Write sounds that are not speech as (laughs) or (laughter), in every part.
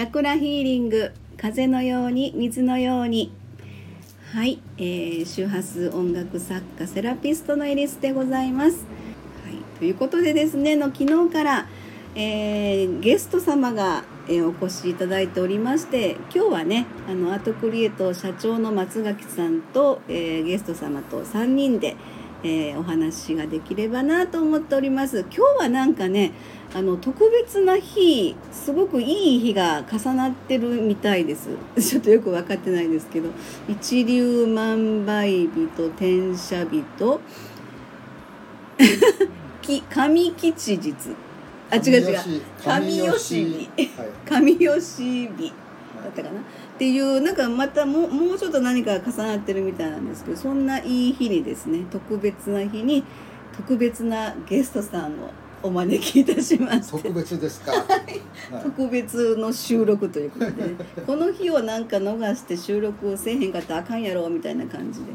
チャクラヒーリング風のように水のようにはい、えー、周波数音楽作家セラピストのエリスでございます。はい、ということでですねの昨日から、えー、ゲスト様が、えー、お越しいただいておりまして今日はねあのアートクリエイト社長の松垣さんと、え、ゲスト様と3人で、えー、お話ができればなと思っております。今日はなんかねあの特別な日すごくいい日が重なってるみたいです。(laughs) ちょっとよく分かってないですけど。一粒万倍日と天赦日と (laughs) き神吉日。あ違う違う。神吉日。神吉日。だったかなっていうなんかまたもうもうちょっと何か重なってるみたいなんですけどそんないい日にですね特別な日に特別なゲストさんをお招きいたします。特別ですか、(laughs) 特別の収録ということで。(laughs) この日をなんか逃して収録をせえへんかったらあかんやろみたいな感じで。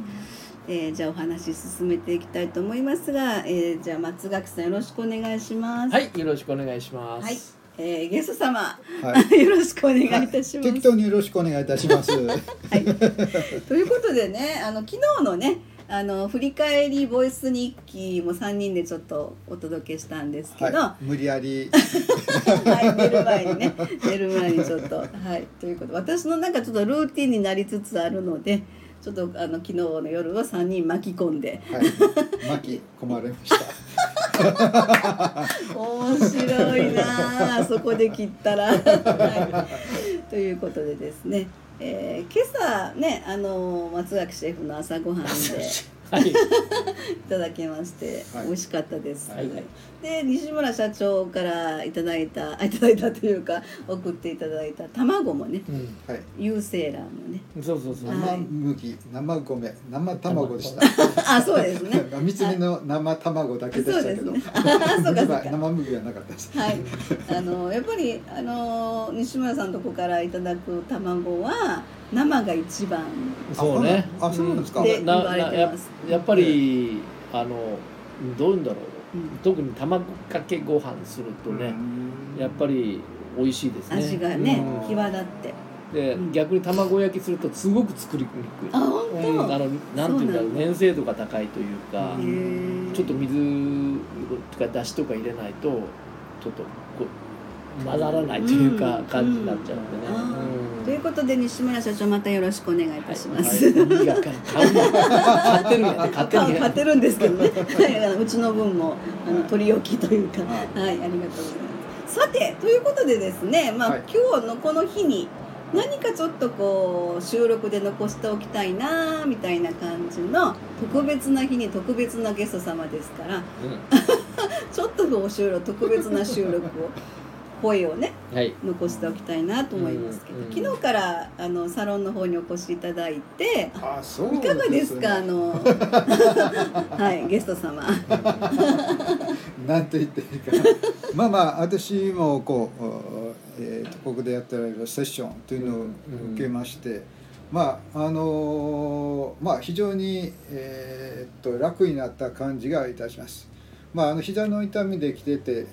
えー、じゃあお話進めていきたいと思いますが、えー、じゃあ松垣さんよろしくお願いします。はい、よろしくお願いします。はい、えー、ゲスト様、はい、(laughs) よろしくお願いいたします。適当によろしくお願いいたします。はい。(laughs) ということでね、あの昨日のね、あの振り返りボイス日記も3人でちょっとお届けしたんですけど、はい、無理やり。(laughs) はい寝る前にね寝る前にちょっと。はい。ということ私のなんかちょっとルーティンになりつつあるのでちょっとあの昨日の夜は3人巻き込んで、はい、巻き込まれました。(laughs) 面白いなそこで切ったら、はい、ということでですね。えー、今朝ねあの松崎シェフの朝ごはんではい、いただきまして、はい、美味しかったです。はい、で西村社長からいただいた (laughs) いただいたというか送っていただいた卵もね、うんはい、有精卵のね。そうそうそう。生麦、生米、生卵でした。(laughs) あ、そうですね。三つ目の生卵だけでしたけど。ね、そうか (laughs) 生麦はなかったです。はい。あのやっぱりあの西村さんとこからいただく卵は。生が一番。そうね。あそうなんですか、で言われてます。やっぱりあのどういうんだろう、特に卵かけご飯するとねやっぱり美味しいですね。味がね際立って。で、逆に卵焼きするとすごく作りにくい。あ本当、うん、あのなんていうんだろう粘性度が高いというかちょっと水とかだしとか入れないとちょっと混ざらないというか、感じになっちゃうん。でね。ということで西村社長またよろしくお願いいたします。買ってるんや買ってる買ってるんですけどね。うちの分もあの取り置きというか、はい、ありがとうございます。さてということでですね、まあ今日のこの日に何かちょっとこう収録で残しておきたいなみたいな感じの特別な日に特別なゲスト様ですから、(laughs) ちょっとお収録特別な収録を。声をね、はい、残しておきたいなと思いますけど、うんうん、昨日からあのサロンの方にお越しいただいてあそう、ね、いかがですか？あの (laughs) はいゲスト様。(laughs) なんて言っていいか。まあまあ私もこう、えーと、ここでやってられるセッションというのを受けまして、うんうん、まああのまあ非常に、えー、っと楽になった感じがいたします。まあ、あの膝の痛みで来てて来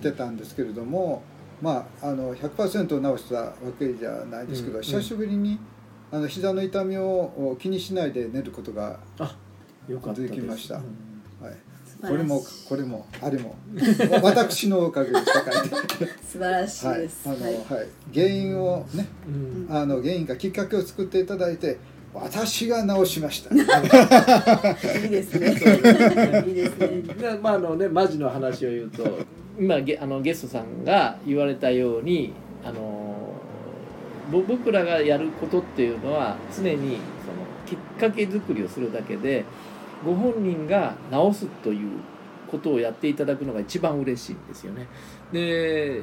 てたんですけれども、まあ、あの100%治したわけじゃないですけど、うん、久しぶりにあの膝の痛みを気にしないで寝ることができました。はい。これもこれもあれも。(laughs) 私のおかげでしたから素晴らしいです。はい、あの、はい、原因をね、うん、あの原因かきっかけを作っていただいて、私が直しました。(laughs) いい (laughs) ですね。いいですね。まああのねマジの話を言うと、今ゲあのゲストさんが言われたようにあの僕らがやることっていうのは常にそのきっかけ作りをするだけでご本人が治すということをやっていただくのが一番嬉しいんですよね。で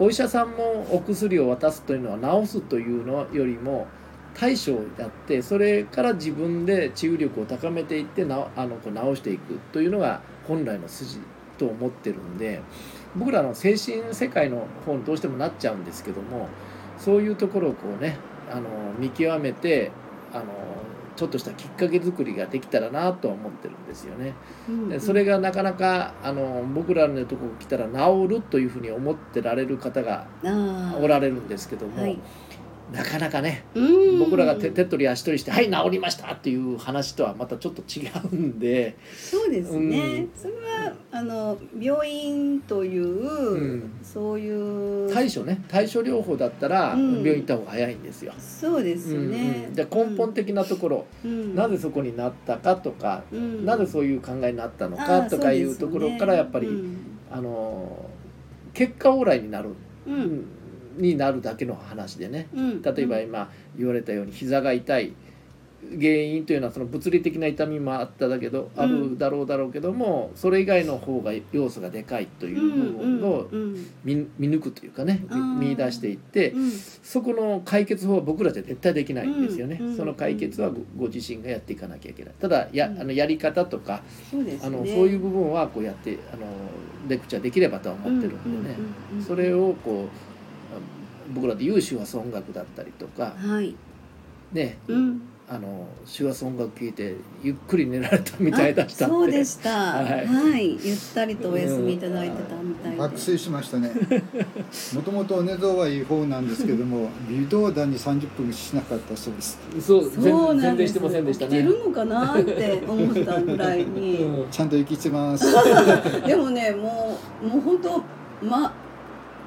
お医者さんもお薬を渡すというのは治すというのよりも対処をやってそれから自分で治癒力を高めていってなあのこう治していくというのが本来の筋と思ってるんで僕らの精神世界の方にどうしてもなっちゃうんですけどもそういうところをこうねあの見極めてあのちょっとしたきっかけ作りができたらなとは思ってるんですよね。うんでそれがなかなかあの僕らのとこ来たら治るというふうに思ってられる方がおられるんですけども、はいなかなかねうん。僕らが手手っ取り足取りして「はい治りました!」っていう話とはまたちょっと違うんで、そうですね、うん。それはあの病院という、ん。そういう対処ね。対処療法だったらうん。病院行った方が早いんですよ。そうですよね、うんうん。で根本的なところ、うん。なぜそこになったかとか、うん。なぜそういう考えになったのあかとかいうところからやっぱり、うん。あの結果往来になる、うんになるだけの話でね。うん。例えば今言われたように膝が痛い。原因というのはその物理的な痛みもあっただけど、うん。あるだろうだろうけどもそれ以外の方が要素がでかいという部分を見見抜くというかね見出していってうん。そこの解決法は僕らじゃ絶対できないんですよね、その解決はごご自身がやっていかなきゃいけない。ただや,、うん。あのやり方とかそうあのそういう部分はこうやってあのレクチャーできればとは思ってるんでね、それをこうあ僕らで言う手話音楽だったりとかはい、ねうん、あの手話音楽聴いてゆっくり寝られたみたいだったんで。あそうでした。ははい。い、ゆったりとお休みいただいてたみたいで、爆睡しましたね。もともと寝相はいい方なんですけども微動だに30分しなかったそうです。そう全そうなんです全然してませんでしたね。起きてるのかなって思ったぐらいに、う (laughs) んちゃんと息してます。(laughs) でもねもうもう本当ま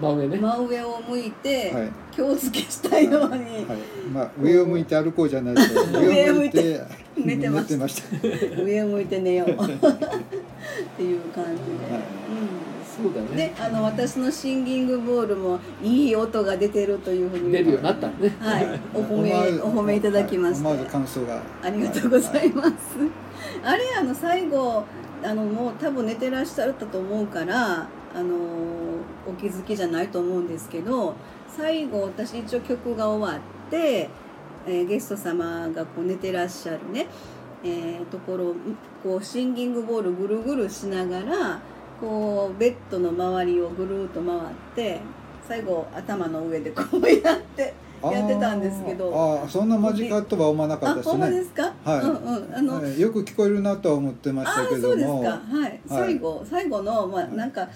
真上ね、真上を向いて、はい。気をつけしたように、はい、まあ上を向いて歩こうじゃないと (laughs) 上を向いて上寝てました。(laughs) 上を向いて寝よう。っていう感じで、そうだうん、でねあの私のシンギングボールもいい音が出てるというふうに。出るようになったんね。はい、お褒め (laughs) お褒めいただきまして、は感想が。ありがとうございます。あれあの最後あのもう多分寝てらっしゃったと思うからあのお気づきじゃないと思うんですけど最後私一応曲が終わって、えーゲスト様がこう寝てらっしゃるね、えーところをこうシンギングボールぐるぐるしながらこうベッドの周りをぐるっと回って最後頭の上でこうやってやってたんですけどあーあーそんな間近とは思わなかったあですね。ほんまですか、はい。うんうんあの、はいよく聞こえるなとは思ってましああたけども。そうですか。はい、最後最後のまあなんか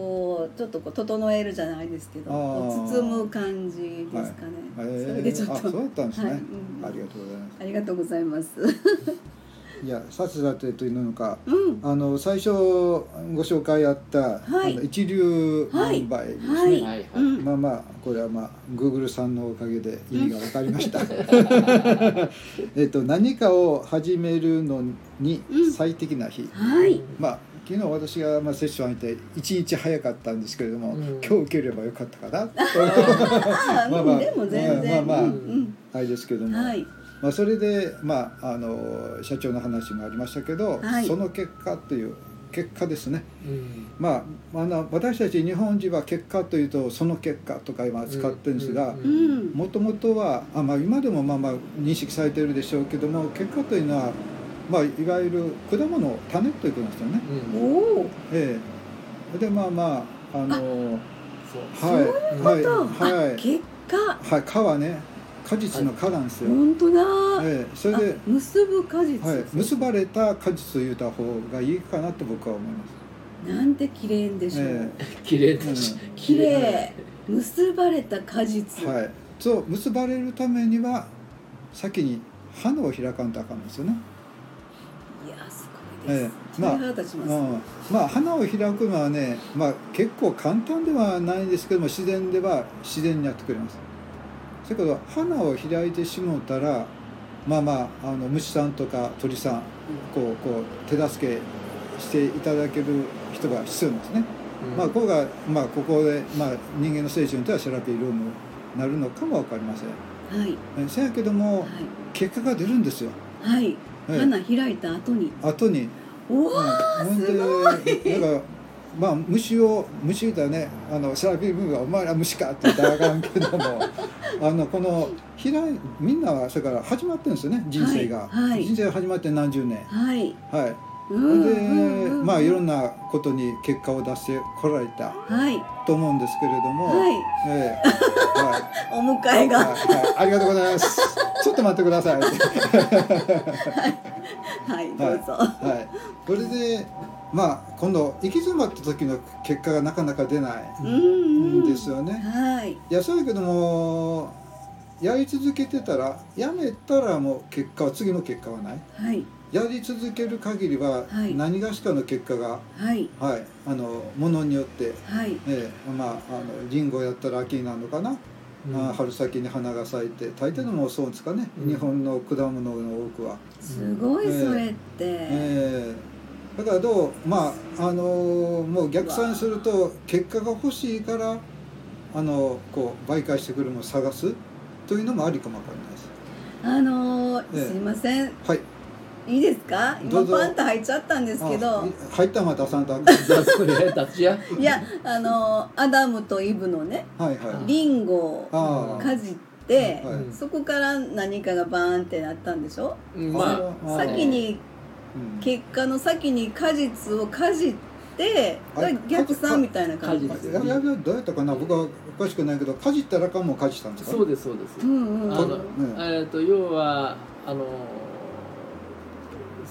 こうちょっとこう整えるじゃないですけど包む感じですかね、はい。えー。それでちょっとあそうだったんですね、はい。うん。ありがとうございます。ありがとうございます。(laughs) いやさてさてというのかうん。あの最初ご紹介あった、はい。あの一流販売ですね、はい、はい。まあまあこれはまあ Google さんのおかげで意味が分かりました。(laughs) えっと何かを始めるのに最適な日、はい。まあ昨日私がまあセッション入って一日早かったんですけれども、うん。今日受ければよかったかなまあまあでも全然、まあまあうんあれですけども、うん、はい。まあそれでまああの社長の話もありましたけど、はい。その結果という結果ですね。うん。まあ、あの私たち日本人は結果というとその結果とか今使ってるんですがもともとはあ、まあ、今でもまあまあ認識されてるでしょうけども結果というのは、まあ、いわゆる果物種ということなんですよね。うん。おおええ、でまあまああのそうはい。そういうこと、はい。はい。あ結果。はい果はね。果実の果なんですよ。本当だ、ええ、それであ結ぶ果実、はい、結ばれた果実を言うた方がいいかなと僕は思います。なんて綺麗でしょう、え綺麗だし、綺麗。結ばれた果実、はい、そう結ばれるためには先に花を開かんとあかんですよね。ええ。まあうん、まあ花を開くのはね、まあ、結構簡単ではないんですけども自然では自然にやってくれます。だけど花を開いてしもうたらまあまああの虫さんとか鳥さんこうこう手助けしていただける人が必要なんですね。うん。まあここが、まあ、ここで、まあ、人間の精神とはセラピールームになるのかも分かりません。はい。えせやけども結果が出るんですよ。はい、花開いた後に。後に。おお、ほんでだからまあ虫を虫言うたらねあのセラピー部が「お前ら虫か」って言ったらあかんけども (laughs) あのこの開いみんなはそれから始まってるんですよね人生が、はい。はい人生が始まって何十年。はい。はい。うんでまあいろんなことに結果を出してこられたはい。と思うんですけれども、はい。ええはい。お迎えが。はいはい。ありがとうございます。(laughs) ちょっと待ってください。はい。どうぞ、はい。これでまあ今度行き詰まった時の結果がなかなか出ないうんうんんですよね。はい。いやそうやけどもやり続けてたらやめたらもう結果は次の結果はない。はい。やり続ける限りははい。何がしかの結果が、はい。はい、あのものによって、はい。ええ。まああのリンゴやったら秋になるのかな、あ春先に花が咲いて大抵のもそうですかね、うん。日本の果物の多くは。すごいそれって、ええ。だからどうまああのもう逆算すると結果が欲しいからあのこう媒介してくるものを探すというのもありかもわかんないです。あのーええ。すいません。はい。いいですか？今パンと入っちゃったんですけあどい入ったまま出さんと (laughs) いやあのーアダムとイブのねはいはい。リンゴをかじって、はいそこから何かがバーンってなったんでしょ？うんまああ先にうん。結果の先に果実をかじって逆算みたいな感じ果実やややどうやったかな？僕はおかしくないけどかじったらかんもかじったんですか？そうですそうです。うんうんあの、うんえ。っと要はあの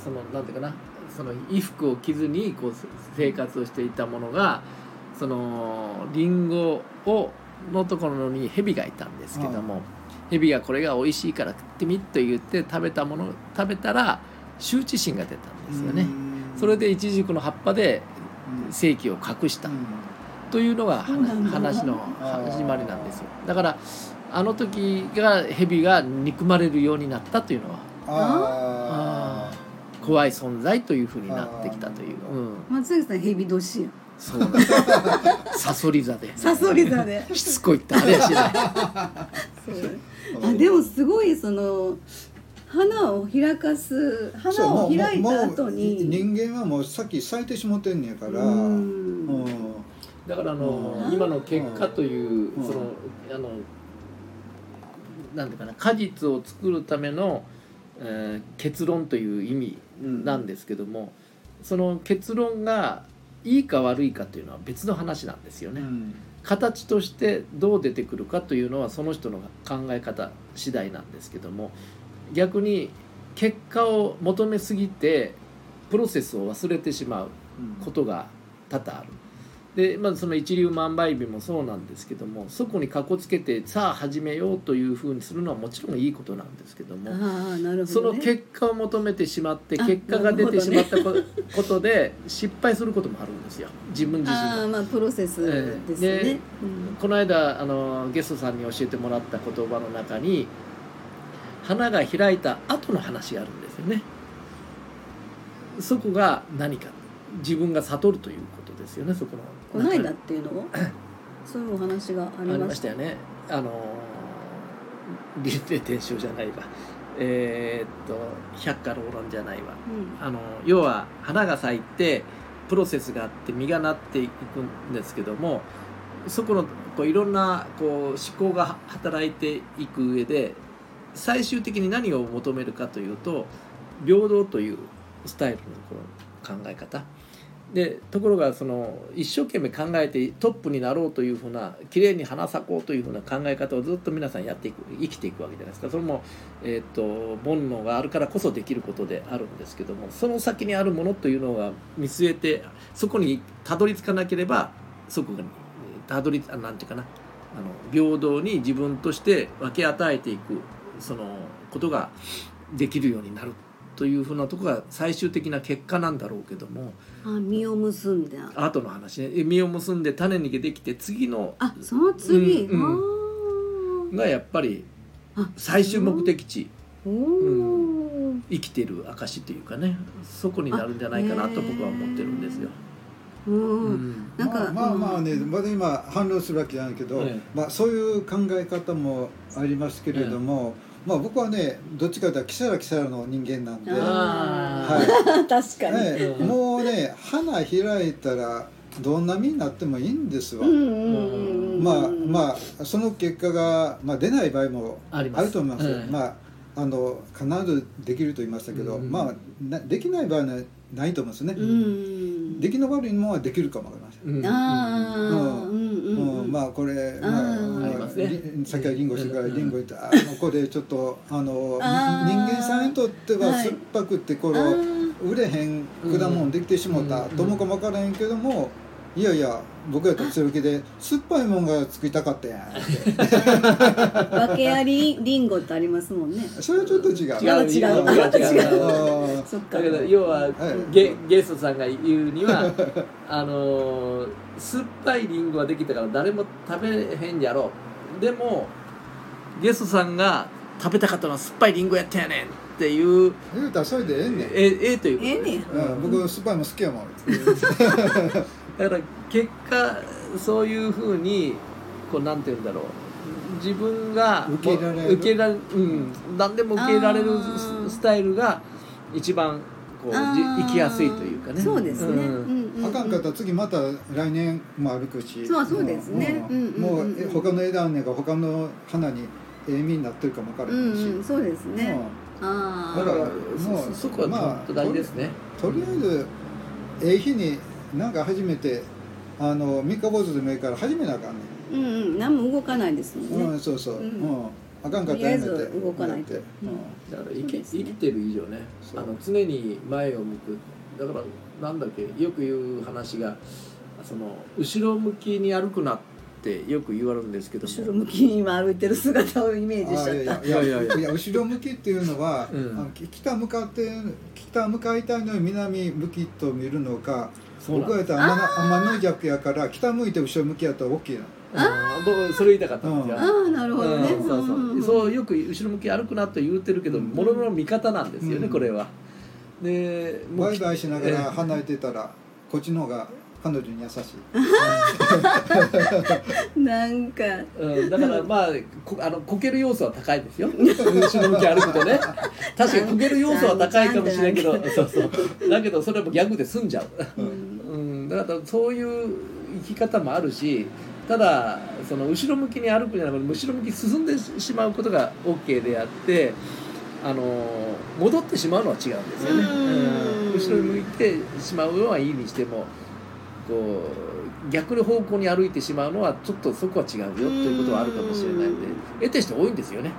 そのなんていうかなその衣服を着ずにこう生活をしていたものがそのリンゴをのところに蛇がいたんですけども蛇がこれが美味しいから食ってみと言って食べたもの食べたら羞恥心が出たんですよね。それでイチジクの葉っぱで正気を隠した。というのが話の始まりなんですよ。だからあの時が蛇が憎まれるようになったというのはあ怖い存在というふうになってきたという、うん、松崎さんヘビ年やそうなんです。サソリ座で。サソリ座で。しつこいってあれやしないそう。あでもすごいその花を開かす花を開いた後に。人間はもうさっき咲いてしもてんねやから。ううん。んだからあの、うん。今の結果という、うん。そのあのなんていうかな果実を作るための、えー結論という意味なんですけども、その結論がいいか悪いかというのは別の話なんですよね。うん形としてどう出てくるかというのはその人の考え方次第なんですけども逆に結果を求めすぎてプロセスを忘れてしまうことが多々ある。でまあ、その一粒万倍日もそうなんですけどもそこにかこつけてさあ始めようというふうにするのはもちろんいいことなんですけども、ああなるほその結果を求めてしまってあ結果が出てしまったこことで失敗することもあるんですよ自分自身がああまあプロセスですええ。でね、この間あのゲストさんに教えてもらった言葉の中に花が開いた後の話があるんですよね。そこが何か自分が悟るということですよねそこのこの間っていうの？をそういうお話があありりましたたよね。あの輪廻転生じゃないわ。えーっと百花繚乱じゃないわ。うん。あの要は花が咲いてプロセスがあって実がなっていくんですけどもそこのこういろんなこう思考が働いていく上で最終的に何を求めるかというと平等というスタイルのこの考え方でところがその一生懸命考えてトップになろうというふうな綺麗に花咲こうというふうな考え方をずっと皆さんやっていく生きていくわけじゃないですか。それも、えー、と煩悩があるからこそできることであるんですけどもその先にあるものというのが見据えてそこにたどり着かなければそこにたどりなんていうかなあの平等に自分として分け与えていくそのことができるようになる。というふうなところが最終的な結果なんだろうけどもあ実を結んだ。後の話ね。実を結んで種にできて次のあその次、うんあがやっぱり最終目的地。おお、生きてる証というかね。そこになるんじゃないかなと僕は思ってるんですよ。うん。うん。なんかまあまあまあね、うんまだ今反論するわけじゃないけど、ええ。まあ、そういう考え方もありますけれども、まあ、僕はねどっちかというとキサラキサラの人間なんで、ああー (laughs) 確かに、ええうん。もうね花開いたらどんな実になってもいいんですわ。うんうんうんうんまあまあその結果が、まあ、出ない場合もあると思います。よ、ええまああの必ずできると言いましたけど、うんまあなできない場合はないと思うんですね、うんん出来の悪いものはできるかもわかりませまあこれ、まあ、きはリンゴしてからうんリンゴ言って、あのこれちょっとあの (laughs) 人間さんにとってははい。酸っぱくってこれあー。売れへん果物できてしもたうんともかもわからへんけどもいやいや僕やったら強気で酸っぱいもんが作りたかったやん。って訳ありリンゴってありますもんね。それはちょっと違う。違う違う違う。違う違う。あそっか。だけど要ははい。ゲゲストさんが言うには (laughs) あのー酸っぱいリンゴができたから誰も食べへんやろ。でもゲストさんが食べたかったのは酸っぱいリンゴやったやねんっていうー言うたらそれでええねん、えええということええねん。うん、僕酸っぱいもん好きやもん (laughs) だから結果そういうふうにこうなんて言うんだろう。自分が受けられる？受けられるうん。何でも受け入れられるススタイルが一番こうじあー。生きやすいというかね。そうですね、うん。うんうんあかんかったら次また来年も歩くし。そうそうですね。もう他の枝根が他の花にええ実になってるかもわからうへんし、んうん。そうですね。うん。ああだからそもうそそこは本当大事ですね、とりあえずええ日になんか初めてあの三日坊主でもいいから始めなあかんねうんうん何も動かないですもんん、ね、うんそうそう、ううん。んあかんかったらやめて。とりあえず動かないと。うん。だから生き,、ね。生きてる以上ね。あの常に前を向く。だからなんだっけよく言う話がその後ろ向きに歩くなってよく言われるんですけども。後ろ向きに今歩いてる姿をイメージしちゃあいやったいや。いいやいややいや後ろ向きっていうのは、うん。あのき北向かって北向かいたいのに南向きと見るのかそうなん僕やったら天の天の弱やから北向いて後ろ向きやったら OK なあー。僕それ言いたかったんですよ、ああなるほどね、うん。そうそう,、んんん。そうよく後ろ向き歩くなと言ってるけど、ものの見方なんですよね、うん。これは。でもうバイバイしながらえ離れてたらこっちの方が彼女に優しい。(laughs) なんか。うん、だからまあこあのこける要素は高いですよ。(laughs) 後ろ向き歩くとね。確かにこける要素は高いかもしれんけど。そうそう。だけどそれもギャグで済んじゃう、うん。うん、だからそういう生き方もあるしただその後ろ向きに歩くんじゃなくて後ろ向きに進んでしまうことが OK であってあの戻ってしまうのは違うんですよね、うん。うん。後ろに向いてしまうのはいいにしてもこう逆の方向に歩いてしまうのはちょっとそこは違うよということはあるかもしれないんで得てして多いんですよね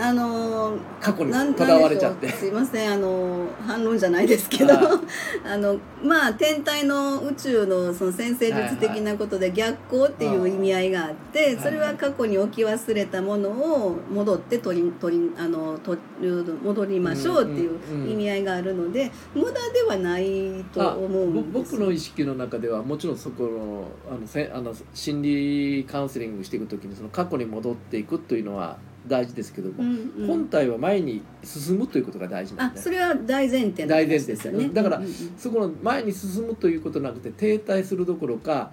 あのー過去にとらわれちゃって。すいません。あの反論じゃないですけどは (laughs) あのまあ天体の宇宙のその先生物的なことで逆光っていう意味合いがあってそれは過去に置き忘れたものを戻って取り取りあの取る戻りましょうっていう意味合いがあるので無駄ではないとあ思うんです僕の意識の中ではもちろんそこのあのせあの心理カウンセリングしていくときにその過去に戻っていくというのは大事ですけども、うんうん。本体は前に進むということが大事なんであそれは大前提の話ですよね。だからうんうんうん。そこの前に進むということなくて停滞するどころか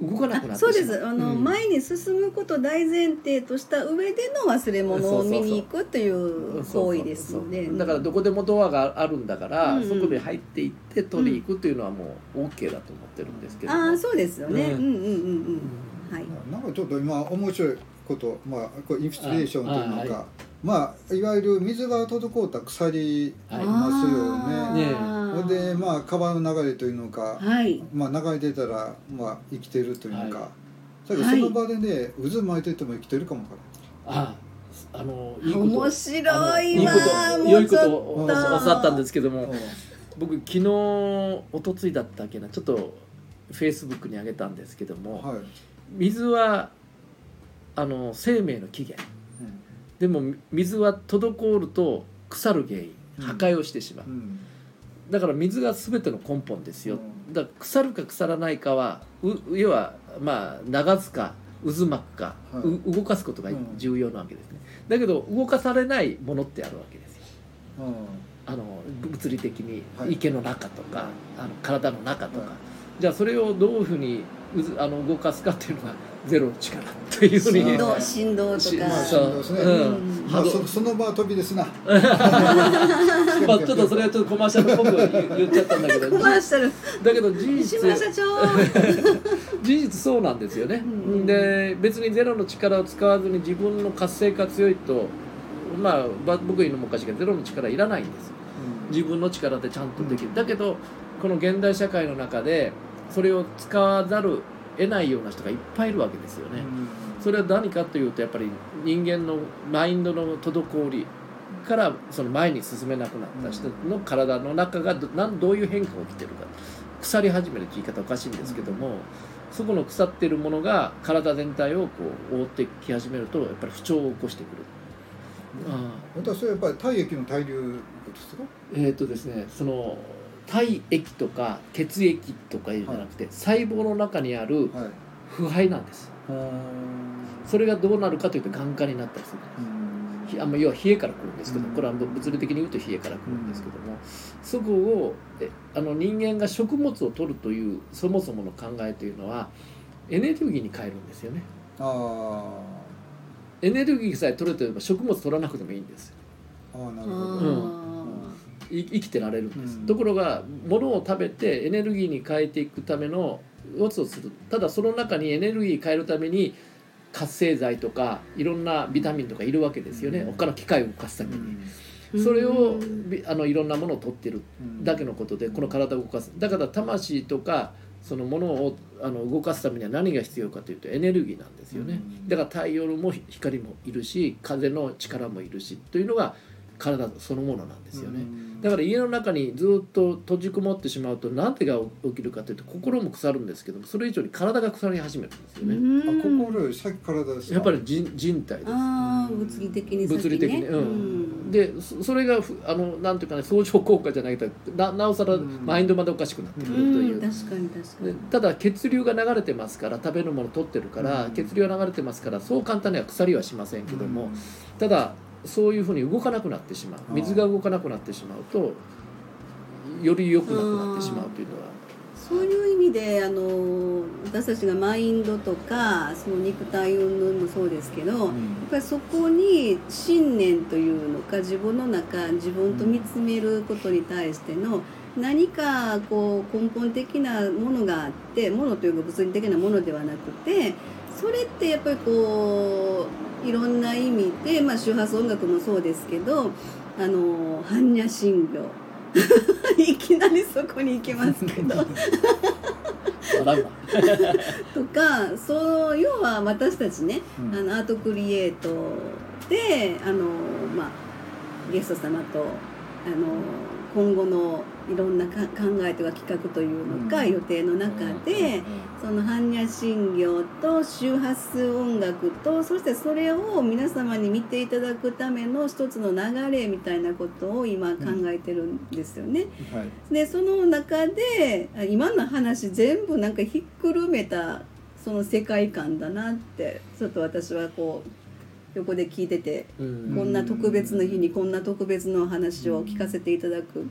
動かなくなってしまあそうです。あの、うん。前に進むこと大前提とした上での忘れ物を見に行くという行為ですのでそうそうそう。だからどこでもドアがあるんだから、うん。うんそこで入っていって取りに行くというのはもう OK だと思ってるんですけども。ああそうですよね、うん。うん、うんうんうん。はい。なんかちょっと今面白いこと、まあ、これインスピレーションというのあか、はまあいわゆる水が滞った鎖ありますよね。ねあー。でまあ川の流れというのか、はい。まあ、流れてたら、まあ、生きてるというのか、はい。だけどその場でね渦巻いてても生きてるかもわからああのいいこと。面白いわいいこと。も良いことうちょをっと教わったんですけどもん。僕昨日一昨日だったっけなちょっとフェイスブックに上げたんですけども、はい。水はあの生命の起源。うん。でも水は滞ると腐る原因。うん。破壊をしてしまう、うん。だから水が全ての根本ですよ、うん。だから腐るか腐らないかはう要はまあ流すか渦巻くか、はい。う動かすことがうん。重要なわけですね。だけど動かされないものってあるわけですよ。うん。あの物理的にはい。池の中とか、はい。あの体の中とか、はい。じゃあそれをどういうふうに渦あの動かすかっていうのがゼロの力というふうに。振動振動とか。しまあそうですね。うん。まあ、そその場は飛びですな。(laughs) まあちょっとそれはちょっとコマーシャルっぽく言言っちゃったんだけど。コマーシャル。だけど事西実。村社長事実そうなんですよね、うん。で別にゼロの力を使わずに自分の活性化強いとまあば僕言うのもおかしいけどゼロの力いらないんです自分の力でちゃんとできる、だけどこの現代社会の中でそれを使わざる得ないような人がいっぱいいるわけですよね。それは何かというとやっぱり人間のマインドの滞りからその前に進めなくなった人の体の中がどなんどういう変化が起きてるか腐り始めるって言い方おかしいんですけども、そこの腐ってるものが体全体をこう覆ってき始めるとやっぱり不調を起こしてくる。あ本当はそれはやっぱり体液の対流ですか？ーえっ、とですねその体液とか血液とかいうじゃなくて、細胞の中にあるはい。腐敗なんです。それがどうなるかというと眼科になったりするひあんま要は冷えから来るんですけどうん。これは物理的に言うと冷えから来るんですけども、そこをえあの人間が食物を取るというそもそもの考えというのはエネルギーに変えるんですよね。あエネルギーさえ取れてれば食物取らなくてもいいんですよ。ーあーなあるほど、ーい生きてられるんです、うん。ところが物を食べてエネルギーに変えていくためのをする。ただその中にエネルギー変えるために活性剤とかいろんなビタミンとかいるわけですよね、うん。他の機械を動かすために、うん。それをびあのいろんなものを取ってる。うん。だけのことでこの体を動かす。だから魂とかそのものをあの動かすためには何が必要かというとエネルギーなんですよね、うん。だから太陽も光もいるし風の力もいるしというのが体そのものなんですよね、だから家の中にずっと閉じこもってしまうと何でが起きるかというと心も腐るんですけどもそれ以上に体が腐り始めるんですよね、あ心より先体ですか？やっぱり人人体です。ああ物理的に先ね。物理的に、うん。でそそれがふあのなんていうかね相乗効果じゃないけどななおさらうん。マインドまでおかしくなってくるとういう、ん確かに確かでにただ血流が流れてますから食べるもの取ってるから、うん。血流が流れてますからそう簡単には腐りはしませんけども、うん。ただそういうふうに動かなくなってしまう。水が動かなくなってしまうとより良くなくなってしまうというのは。そういう意味であの私たちがマインドとかその肉体云々もそうですけど、やっぱりそこに信念というのか自分の中自分と見つめることに対しての何かこう根本的なものがあってものというか物理的なものではなくてそれってやっぱりこういろんな意味で、まあ、周波数音楽もそうですけどあの般若心経。(laughs) いきなりそこに行きますけど。(laughs) とかそう要は私たちねうん。あのアートクリエイトであの、まあ、ゲスト様とあの今後のいろんなか考えとか企画というのか、うん。予定の中で、その般若心経と周波数音楽とそしてそれを皆様に見ていただくための一つの流れみたいなことを今考えてるんですよね。はい。でその中であ今の話全部なんかひっくるめたその世界観だなってちょっと私はこう横で聞いててうん。こんな特別な日にこんな特別のお話を聞かせていただく。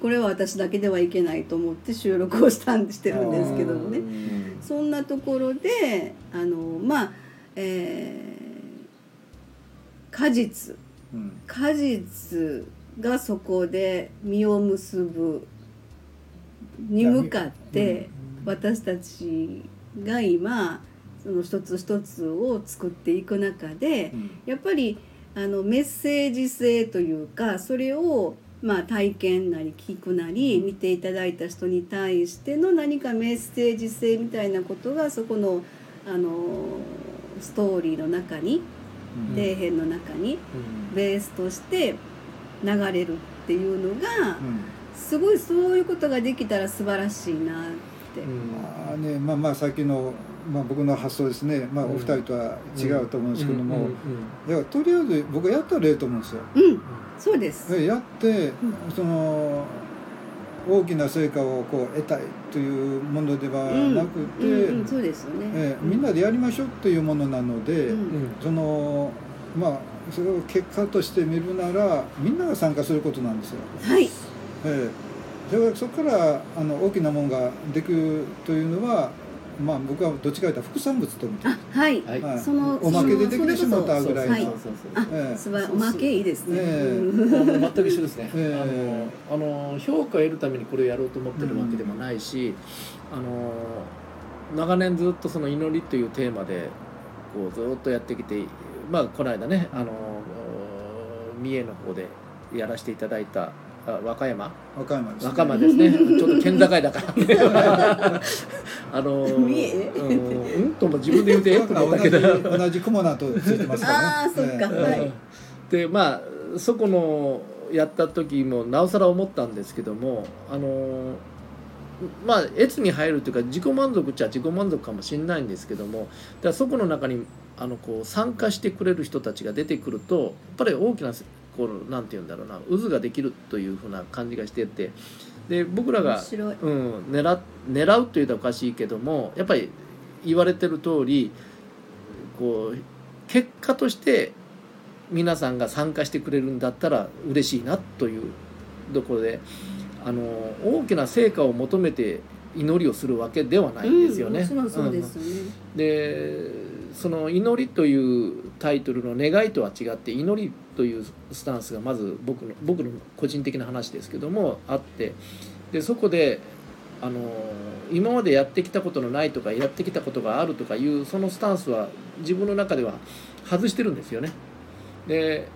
これは私だけではいけないと思って収録をしたんしてるんですけどもね。うん。そんなところであのまあえー果実。うん。果実がそこで実を結ぶ。に向かって私たちが今その一つ一つを作っていく中でうん。やっぱりあのメッセージ性というかそれをまあ体験なり聞くなり見ていただいた人に対しての何かメッセージ性みたいなことがそこのあのストーリーの中にうん。底辺の中にうん。ベースとして流れるっていうのがうん。すごいそういうことができたら素晴らしいなって。まあねまあまあさっきの、まあ、僕の発想ですね、まあ、お二人とは違うと思うんですけども、うんうんうんいやとりあえず僕はやったらええと思うんですよ。うん、そうです。でやって、その大きな成果をこう得たいというものではなくて、うんうん、そうですよね。ええみんなでやりましょうっていうものなので、うん。うん。そのまあそれを結果として見るならみんなが参加することなんですよ。はい、ええ、でそこからあの大きなものができるというのは、まあ、僕はどっちかというと副産物と思ってあ、はい、はい。はい。そのおまけでできてしまったぐらいの、はいそうそうそう。あ、ええすばおまけいいですね。ええ。うんあの全く一緒ですね、えあのあの評価を得るためにこれをやろうと思ってるわけでもないし、あの長年ずっとその祈りというテーマでこうずっとやってきてまあこの間ねあの三重の方でやらせていただいたあ和歌山？和歌山です、ね、和歌山ですね。(laughs) ちょっと県境だから。(laughs) あのうんうん。とも自分で言うてええ？と思ったけど。同じ同じ雲名とついてますからね。(laughs) あーそっか。ええ。はい。でまあそこのやった時もなおさら思ったんですけどもあのまあ越に入るというか自己満足っちゃ自己満足かもしれないんですけどもだからそこの中にあのこう参加してくれる人たちが出てくるとやっぱり大きなこうなんて言うんだろうな渦ができるというふうな感じがしててで僕らがうん、狙狙うというとおかしいけどもやっぱり言われてる通りこう結果として皆さんが参加してくれるんだったら嬉しいなというところであの大きな成果を求めて祈りをするわけではないんですよね。ですよね、でその祈りというタイトルの願いとは違って祈りというスタンスがまず僕の僕の個人的な話ですけどもあってでそこであの今までやってきたことのないとかやってきたことがあるとかいうそのスタンスは自分の中では外してるんですよね。で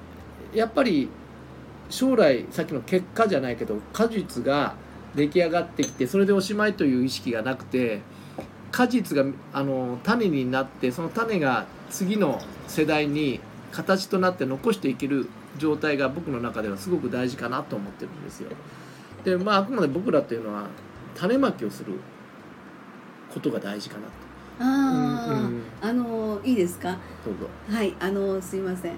やっぱり将来さっきの結果じゃないけど果実が出来上がってきてそれでおしまいという意識がなくて果実があの種になってその種が次の世代に形となって残していける状態が僕の中ではすごく大事かなと思ってるんですよ。でまああくまで僕らっていうのは種まきをすることが大事かなと。ああ、うんうんあのいいですか？どうぞ。はいあのすいません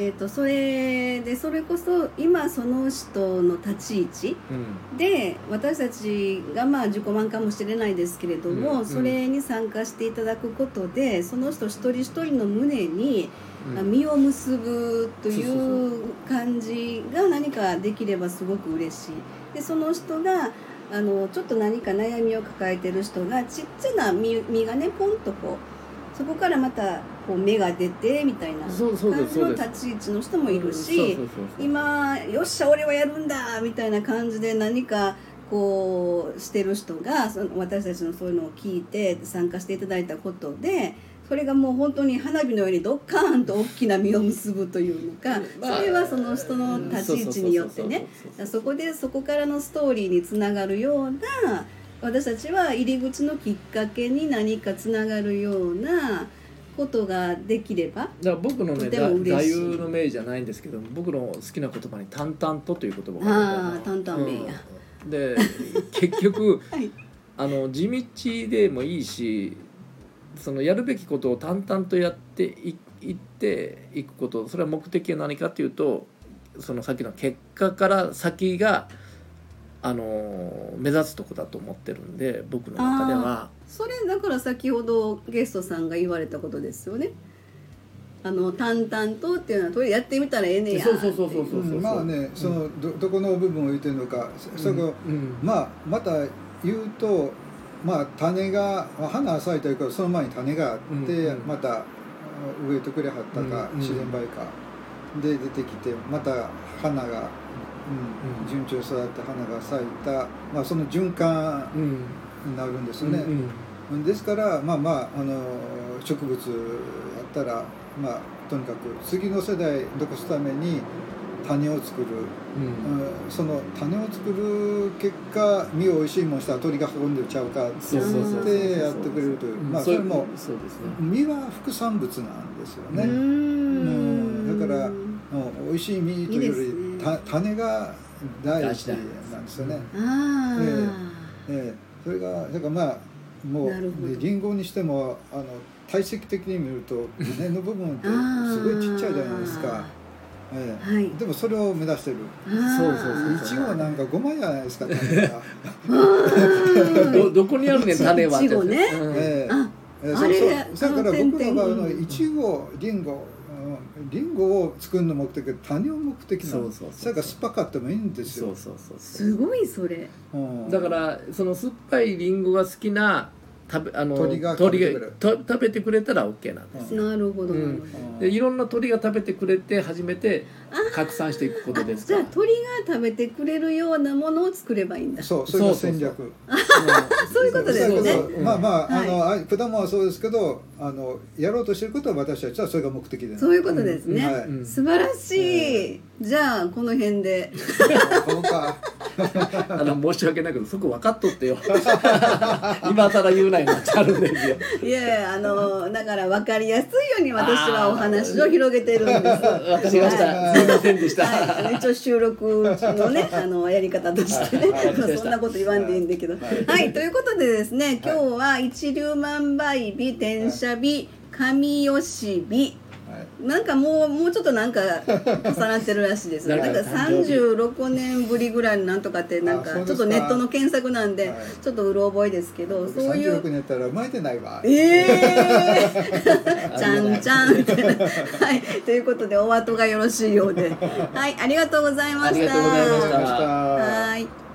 えっ、とそれでそれこそ今その人の立ち位置うん。で私たちがまあ自己満かもしれないですけれども、それに参加していただくことでその人一人一人の胸に、実を結ぶといそう感じが何かできればすごく嬉しい。でその人があのちょっと何か悩みを抱えてる人がちっちゃな実実がねポンとこうそこからまたこう芽が出てみたいな感じの。立ち位置の人もいるし。今よっしゃ俺はやるんだみたいな感じで何かこうしてる人がその私たちのそういうのを聞いて参加していただいたことでそれがもう本当に花火のようにドッカーンと大きな実を結ぶというのかまあそれはその人の立ち位置によってねそこでそこからのストーリーにつながるような私たちは入り口のきっかけに何かつながるようなことができればだから僕のね座右の銘じゃないんですけど僕の好きな言葉に「淡々と」という言葉があある淡々名や、うん。で結局 (laughs) はい。あの地道でもいいしそのやるべきことを淡々とやっていいっていくことそれは目的は何かっていうとそのさっきの結果から先があの目指すとこだと思ってるんで僕の中では。それだから先ほどゲストさんが言われたことですよね。あの淡々とっていうのはとりあえずやってみたらええねやそうそうそうそうそうう。んまあねそのどどこの部分を言ってるのかそそこ、うんまあまた言うとまあ種がまあ花は咲いたけどその前に種があって、うんうん。また植えてくれはったか、うん自然培花で出てきてまた花が、うんうん順調に育って花が咲いた、まあ、その循環うん。になるんですよね。うんですからまあまああの植物やったらまあとにかく次の世代残すために種を作る、うん。うん。その種を作る結果実を美味しいもんしたら鳥が運んでちゃうかってそうそうそうそうでやってくれるという。まあそれもそうですね。実は副産物なんですよね。ん。だからもう美味しい実というよりた種が大事なんですよね。ああ、ええ、それがだからまあもうなるほど。でリンゴにしてもあの体積的に見ると (laughs) 根の部分ってすごいちっちゃいじゃないですか、ええ。はい。でもそれを目指してる。あー。そうそういちごなんか5枚じゃないですか種が、(laughs) どどこにあるねん種はっていちごねうんええあだから僕の場合のいちごリンゴうんリンゴを作るの目的で種を目的なの？そうそうそうそれから酸っぱかってもいいんですよ。そうそうそうそう。すごいそれ。うん。だからその酸っぱいリンゴが好きな食べあの鳥が食べてくれる。鳥がと食べてくれたら OK なんです、なるほどうん。なるほど、でいろんな鳥が食べてくれて初めて拡散していくことですか？らじゃあ鳥が食べてくれるようなものを作ればいいんだ。そうそれが戦略。(laughs) そういうことですそうねそうそう。まあまあ,、はい。あのあ果物はそうですけどあのやろうとしてることは私たちはそれが目的で。そういうことですね、素晴らしい、じゃあこの辺で。(laughs) そうか (laughs) あの申し訳ないけどそこ分かっとってよ。(laughs) 今更言うなよなってあるんですよ。いやいやあのだから分かりやすいように私はお話を広げてるんです。わかりましたすいませんでした、一応収録のね (laughs) あのやり方としてね、そんなこと言わんでいいんだけど。はい、ということでですね今日は一粒万倍日転写日神吉日。はいなんかもうもうちょっとなんか重なってるらしいです。ななんんかか誕生日。36年ぶりぐらいのなんとかってなんかちょっとネットの検索なんではい。ちょっとうろ覚えですけど、そうい36う年やったら生まれてないわ。ええー、(laughs) ちゃんちゃんって。はい。ということでお後がよろしいようで。はい。ありがとうございました。ありがとうございました。はい。